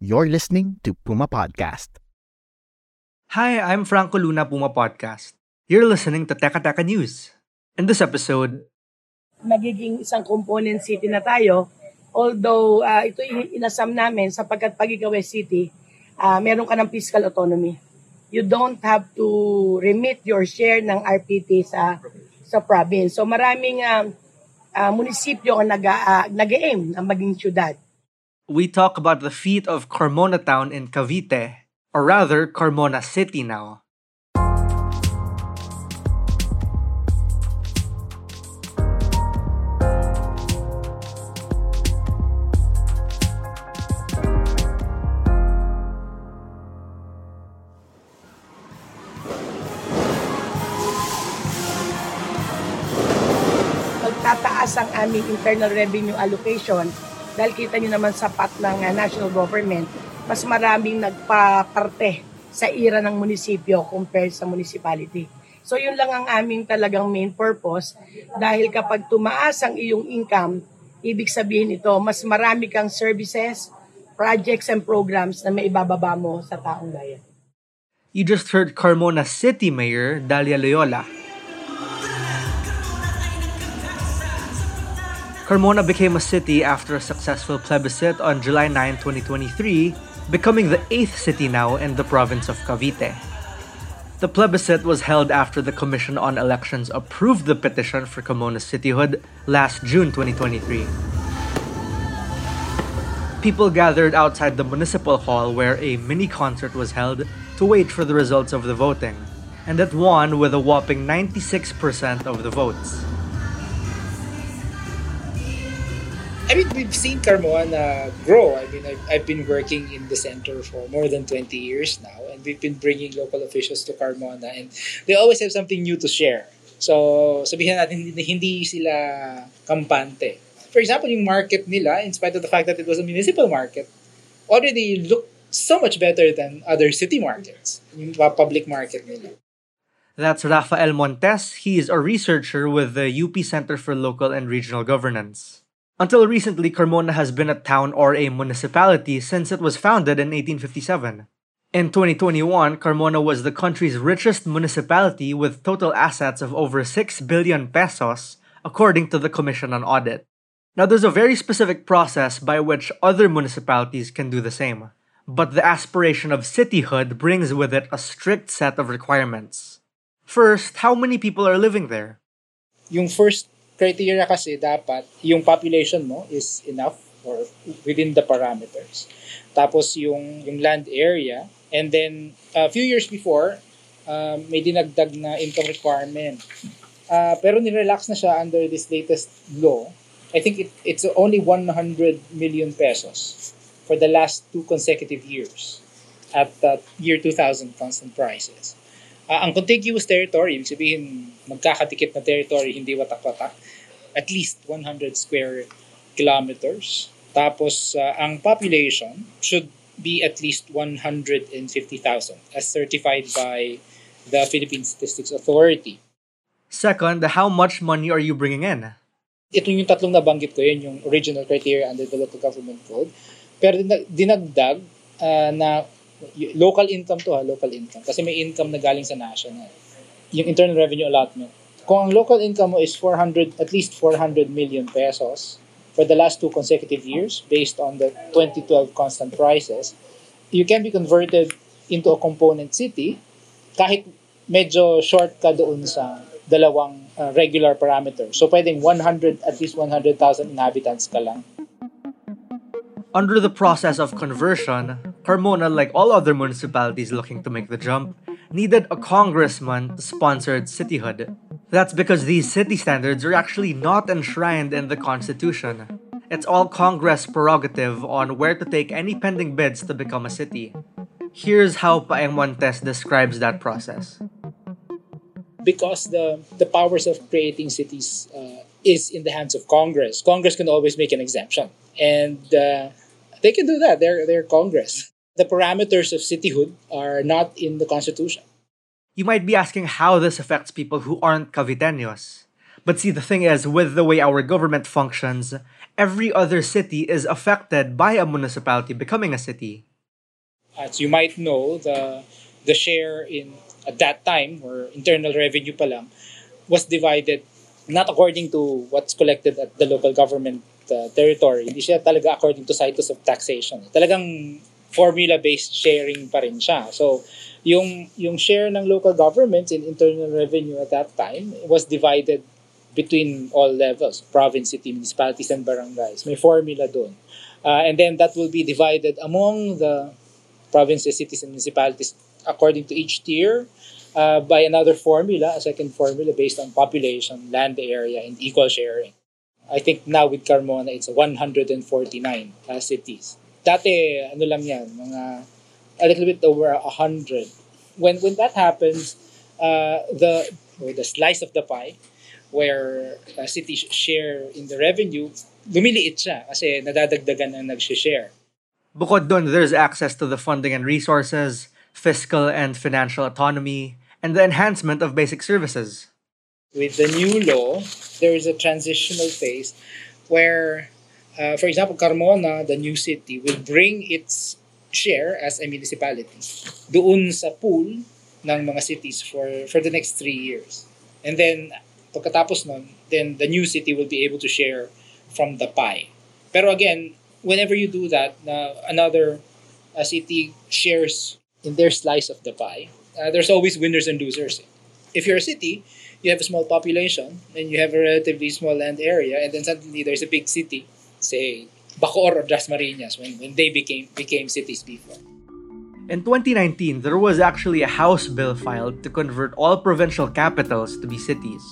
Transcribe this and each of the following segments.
You're listening to Puma Podcast. Hi, I'm Franco Luna Puma Podcast. You're listening to Teka Teka News. In this episode, magiging isang component city na tayo. Although uh, ito inasam namin sapagkat pag ikaw ay city, uh, meron ka ng fiscal autonomy. You don't have to remit your share ng RPT sa sa province. So maraming uh, uh, munisipyo ang nag, uh, nag-aim na maging syudad. We talk about the feat of Carmona Town in Cavite, or rather, Carmona City now. Magtataas ang aming internal revenue allocation dahil kita nyo naman sapat ng uh, national government, mas maraming nagpaparte sa ira ng munisipyo compared sa municipality. So yun lang ang aming talagang main purpose dahil kapag tumaas ang iyong income, ibig sabihin ito, mas marami kang services, projects and programs na maibababa mo sa taong bayan. You just heard Carmona City Mayor Dalia Loyola. Carmona became a city after a successful plebiscite on July 9, 2023, becoming the eighth city now in the province of Cavite. The plebiscite was held after the Commission on Elections approved the petition for Carmona's cityhood last June 2023. People gathered outside the municipal hall where a mini concert was held to wait for the results of the voting, and it won with a whopping 96% of the votes. I mean, we've seen Carmona grow. I mean, I've, I've been working in the center for more than 20 years now, and we've been bringing local officials to Carmona, and they always have something new to share. So, sabihin natin, hindi sila kampante. For example, yung market nila, in spite of the fact that it was a municipal market, already looked so much better than other city markets, yung public market nila. That's Raphael Montes. He is a researcher with the UP Center for Local and Regional Governance. Until recently, Carmona has been a town or a municipality since it was founded in 1857. In 2021, Carmona was the country's richest municipality with total assets of over 6 billion pesos, according to the Commission on Audit. Now, there's a very specific process by which other municipalities can do the same, but the aspiration of cityhood brings with it a strict set of requirements. First, how many people are living there? Yung first criteria kasi dapat yung population mo is enough or within the parameters. Tapos yung yung land area and then a few years before uh, may dinagdag na income requirement. Uh, pero ni-relax na siya under this latest law. I think it, it's only 100 million pesos for the last two consecutive years at the year 2000 constant prices. Uh, ang contiguous territory, ibig sabihin magkakatikit na territory, hindi watak-watak, at least 100 square kilometers. Tapos, uh, ang population should be at least 150,000 as certified by the Philippine Statistics Authority. Second, how much money are you bringing in? Ito yung tatlong nabanggit ko, yun yung original criteria under the local government code. Pero dinagdag uh, na local income to ha, local income. Kasi may income na galing sa national. Yung internal revenue allotment. Kung ang local income mo is 400, at least 400 million pesos for the last two consecutive years based on the 2012 constant prices, you can be converted into a component city kahit medyo short ka doon sa dalawang uh, regular parameters. So pwedeng 100, at least 100,000 inhabitants ka lang. Under the process of conversion, Carmona, like all other municipalities looking to make the jump, needed a congressman to sponsor cityhood. That's because these city standards are actually not enshrined in the Constitution. It's all Congress prerogative on where to take any pending bids to become a city. Here's how Paeng Montes describes that process. Because the, the powers of creating cities uh, is in the hands of Congress, Congress can always make an exemption. And uh, they can do that. They're, they're Congress. The parameters of cityhood are not in the Constitution. You might be asking how this affects people who aren't Caviteños. But see, the thing is, with the way our government functions, every other city is affected by a municipality becoming a city. As you might know, the the share in at that time, or internal revenue pa lang, was divided not according to what's collected at the local government uh, territory. Hindi siya talaga according to situs of taxation. Talagang formula-based sharing pa rin siya. So, yung yung share ng local governments in internal revenue at that time was divided between all levels, province, city, municipalities, and barangays. May formula doon. Uh, and then that will be divided among the provinces, cities, and municipalities according to each tier uh, by another formula, a second formula based on population, land area, and equal sharing. I think now with Carmona, it's 149 uh, cities. Dati, ano lang yan, mga a little bit over a hundred. When when that happens, uh, the the slice of the pie, where uh, cities share in the revenue, lumiliit siya kasi nadadagdagan ang nag-share. Bukod doon, there's access to the funding and resources, fiscal and financial autonomy, and the enhancement of basic services. With the new law, there is a transitional phase where, uh, for example, Carmona, the new city, will bring its share as a municipality doon sa pool ng mga cities for for the next three years. And then, pagkatapos nun, then the new city will be able to share from the pie. Pero again, whenever you do that, na another uh, city shares in their slice of the pie, uh, there's always winners and losers. If you're a city, you have a small population and you have a relatively small land area, and then suddenly there's a big city, say Bacoor or Dasmariñas when, when they became became cities before. In 2019, there was actually a House bill filed to convert all provincial capitals to be cities.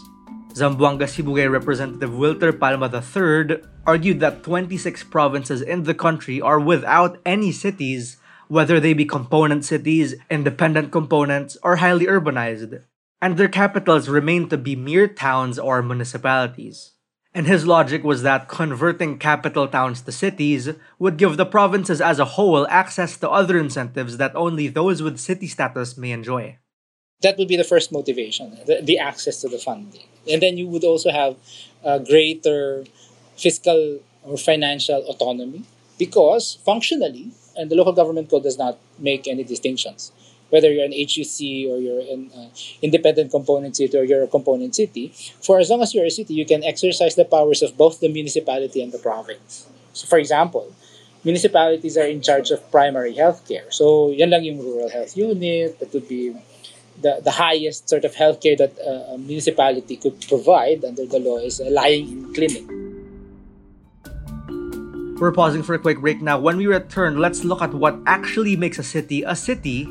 Zamboanga Sibugay Representative Wilter Palma III argued that 26 provinces in the country are without any cities, whether they be component cities, independent components, or highly urbanized, and their capitals remain to be mere towns or municipalities. And his logic was that converting capital towns to cities would give the provinces as a whole access to other incentives that only those with city status may enjoy. That would be the first motivation, the, the access to the funding. And then you would also have a greater fiscal or financial autonomy because functionally, and the local government code does not make any distinctions whether you're an HUC or you're an uh, independent component city or you're a component city, for as long as you're a city, you can exercise the powers of both the municipality and the province. So, for example, municipalities are in charge of primary health care. So, yan lang yung rural health unit. That would be the, the highest sort of healthcare that uh, a municipality could provide under the law is a lying-in clinic. We're pausing for a quick break now. When we return, let's look at what actually makes a city a city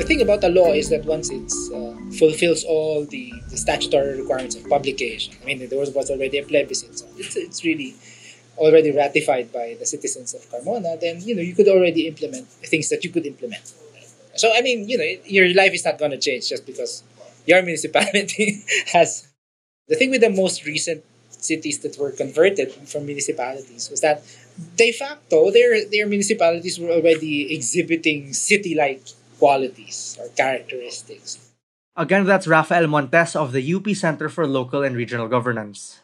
The thing about the law is that once it uh, fulfills all the, the, statutory requirements of publication, I mean, there was, was already a plebiscite, so it's, it's really already ratified by the citizens of Carmona, then, you know, you could already implement things that you could implement. So, I mean, you know, your life is not going to change just because your municipality has. The thing with the most recent cities that were converted from municipalities was that de facto their their municipalities were already exhibiting city-like qualities or characteristics. Again, that's Raphael Montes of the UP Center for Local and Regional Governance.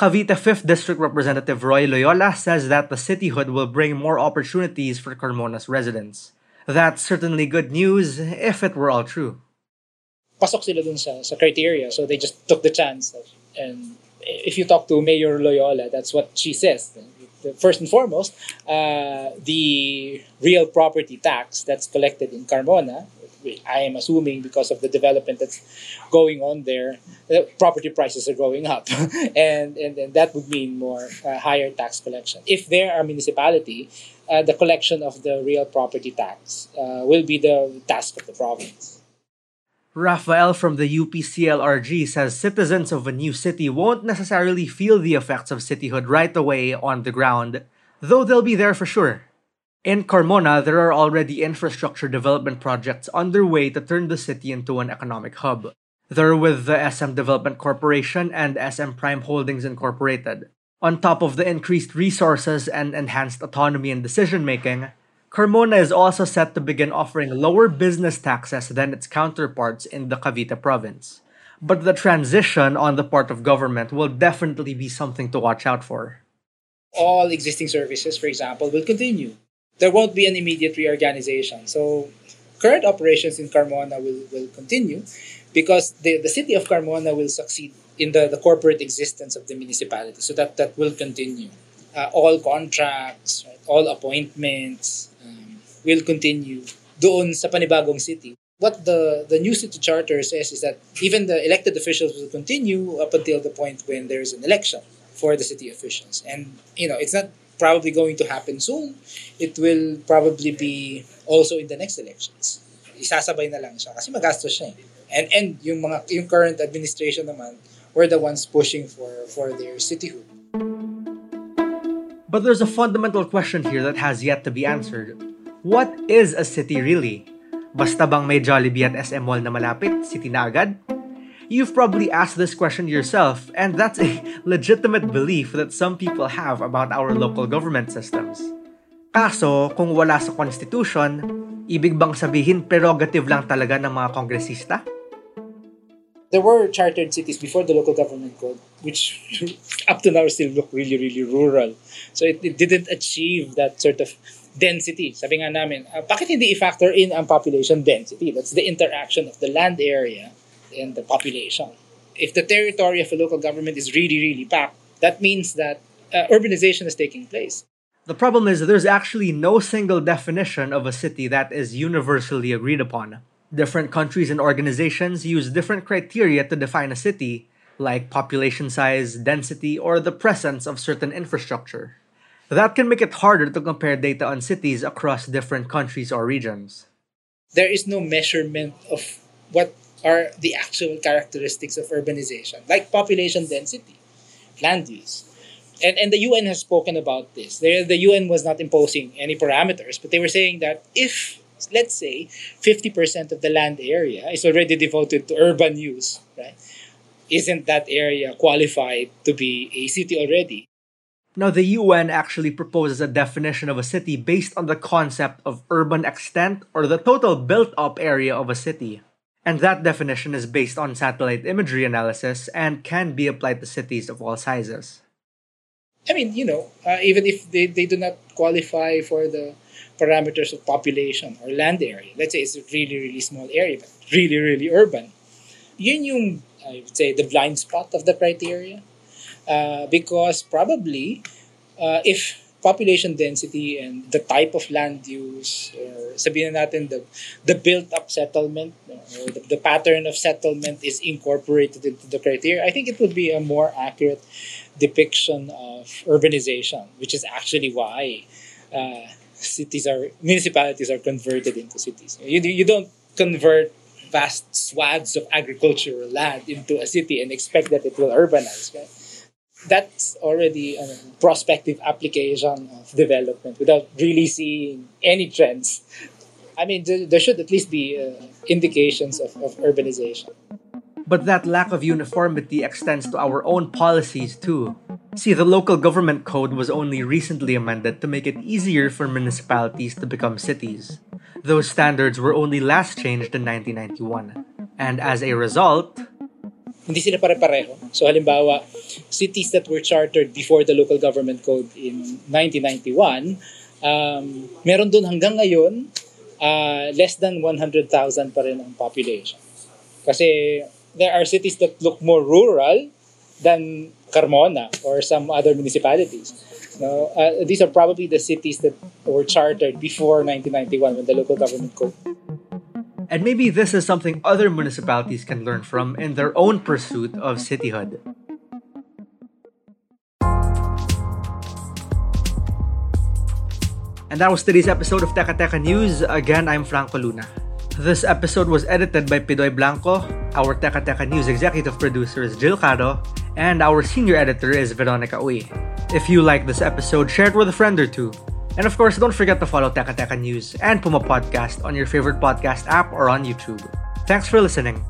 Cavite 5th District Representative Roy Loyola says that the cityhood will bring more opportunities for Carmona's residents. That's certainly good news if it were all true. Pasok sila dun sa, sa criteria, so they just took the chance. And if you talk to Mayor Loyola, that's what she says first and foremost, uh, the real property tax that's collected in Carmona, I am assuming because of the development that's going on there, the property prices are going up, and, and and that would mean more uh, higher tax collection. If there are municipality, uh, the collection of the real property tax uh, will be the task of the province. Raphael from the UPCLRG says citizens of a new city won't necessarily feel the effects of cityhood right away on the ground, though they'll be there for sure. In Carmona, there are already infrastructure development projects underway to turn the city into an economic hub. They're with the SM Development Corporation and SM Prime Holdings Incorporated. On top of the increased resources and enhanced autonomy in decision making, Carmona is also set to begin offering lower business taxes than its counterparts in the Cavite province. But the transition on the part of government will definitely be something to watch out for. All existing services, for example, will continue. There won't be an immediate reorganization. So, current operations in Carmona will, will continue because the, the city of Carmona will succeed in the, the corporate existence of the municipality. So, that, that will continue. Uh, all contracts, right, all appointments, will continue doon sa panibagong city. What the, the new city charter says is that even the elected officials will continue up until the point when there's an election for the city officials. And, you know, it's not probably going to happen soon. It will probably be also in the next elections. Isasabay na lang siya kasi magastos siya. Eh. And and yung mga yung current administration naman were the ones pushing for for their cityhood. But there's a fundamental question here that has yet to be answered. What is a city really? Basta bang may Jollibee at SM Mall na malapit, city na agad? You've probably asked this question yourself, and that's a legitimate belief that some people have about our local government systems. Kaso, kung wala sa constitution, ibig bang sabihin prerogative lang talaga ng mga kongresista? There were chartered cities before the local government code, which up to now still look really, really rural. So it, it didn't achieve that sort of density. Sabi nga namin, uh, bakit hindi i-factor in ang population density? That's the interaction of the land area and the population. If the territory of a local government is really, really packed, that means that uh, urbanization is taking place. The problem is there's actually no single definition of a city that is universally agreed upon. Different countries and organizations use different criteria to define a city, like population size, density, or the presence of certain infrastructure. That can make it harder to compare data on cities across different countries or regions. There is no measurement of what are the actual characteristics of urbanization, like population density, land use. And, and the UN has spoken about this. They, the UN was not imposing any parameters, but they were saying that if, let's say, 50% of the land area is already devoted to urban use, right? Isn't that area qualified to be a city already? Now, the UN actually proposes a definition of a city based on the concept of urban extent or the total built up area of a city. And that definition is based on satellite imagery analysis and can be applied to cities of all sizes. I mean, you know, uh, even if they, they do not qualify for the parameters of population or land area, let's say it's a really, really small area, but really, really urban, yun yung, I would say, the blind spot of the criteria. Uh, because probably uh, if population density and the type of land use or sabihin natin the the built up settlement or the, the pattern of settlement is incorporated into the criteria i think it would be a more accurate depiction of urbanization which is actually why uh, cities are municipalities are converted into cities you, you don't convert vast swaths of agricultural land into a city and expect that it will urbanize. Right? That's already a prospective application of development without really seeing any trends. I mean, there should at least be uh, indications of, of urbanization. But that lack of uniformity extends to our own policies too. See, the local government code was only recently amended to make it easier for municipalities to become cities. Those standards were only last changed in 1991. And as a result, hindi sila pare-pareho. So halimbawa, cities that were chartered before the local government code in 1991, um, meron dun hanggang ngayon, uh, less than 100,000 pa rin ang population. Kasi there are cities that look more rural than Carmona or some other municipalities. No, uh, these are probably the cities that were chartered before 1991 when the local government code. And maybe this is something other municipalities can learn from in their own pursuit of cityhood. And that was today's episode of Teka Teka News. Again, I'm Franco Luna. This episode was edited by Pidoy Blanco. Our Teka Teka News executive producer is Jill Caro. And our senior editor is Veronica Uy. If you like this episode, share it with a friend or two. And of course, don't forget to follow Teka Teka News and Puma Podcast on your favorite podcast app or on YouTube. Thanks for listening.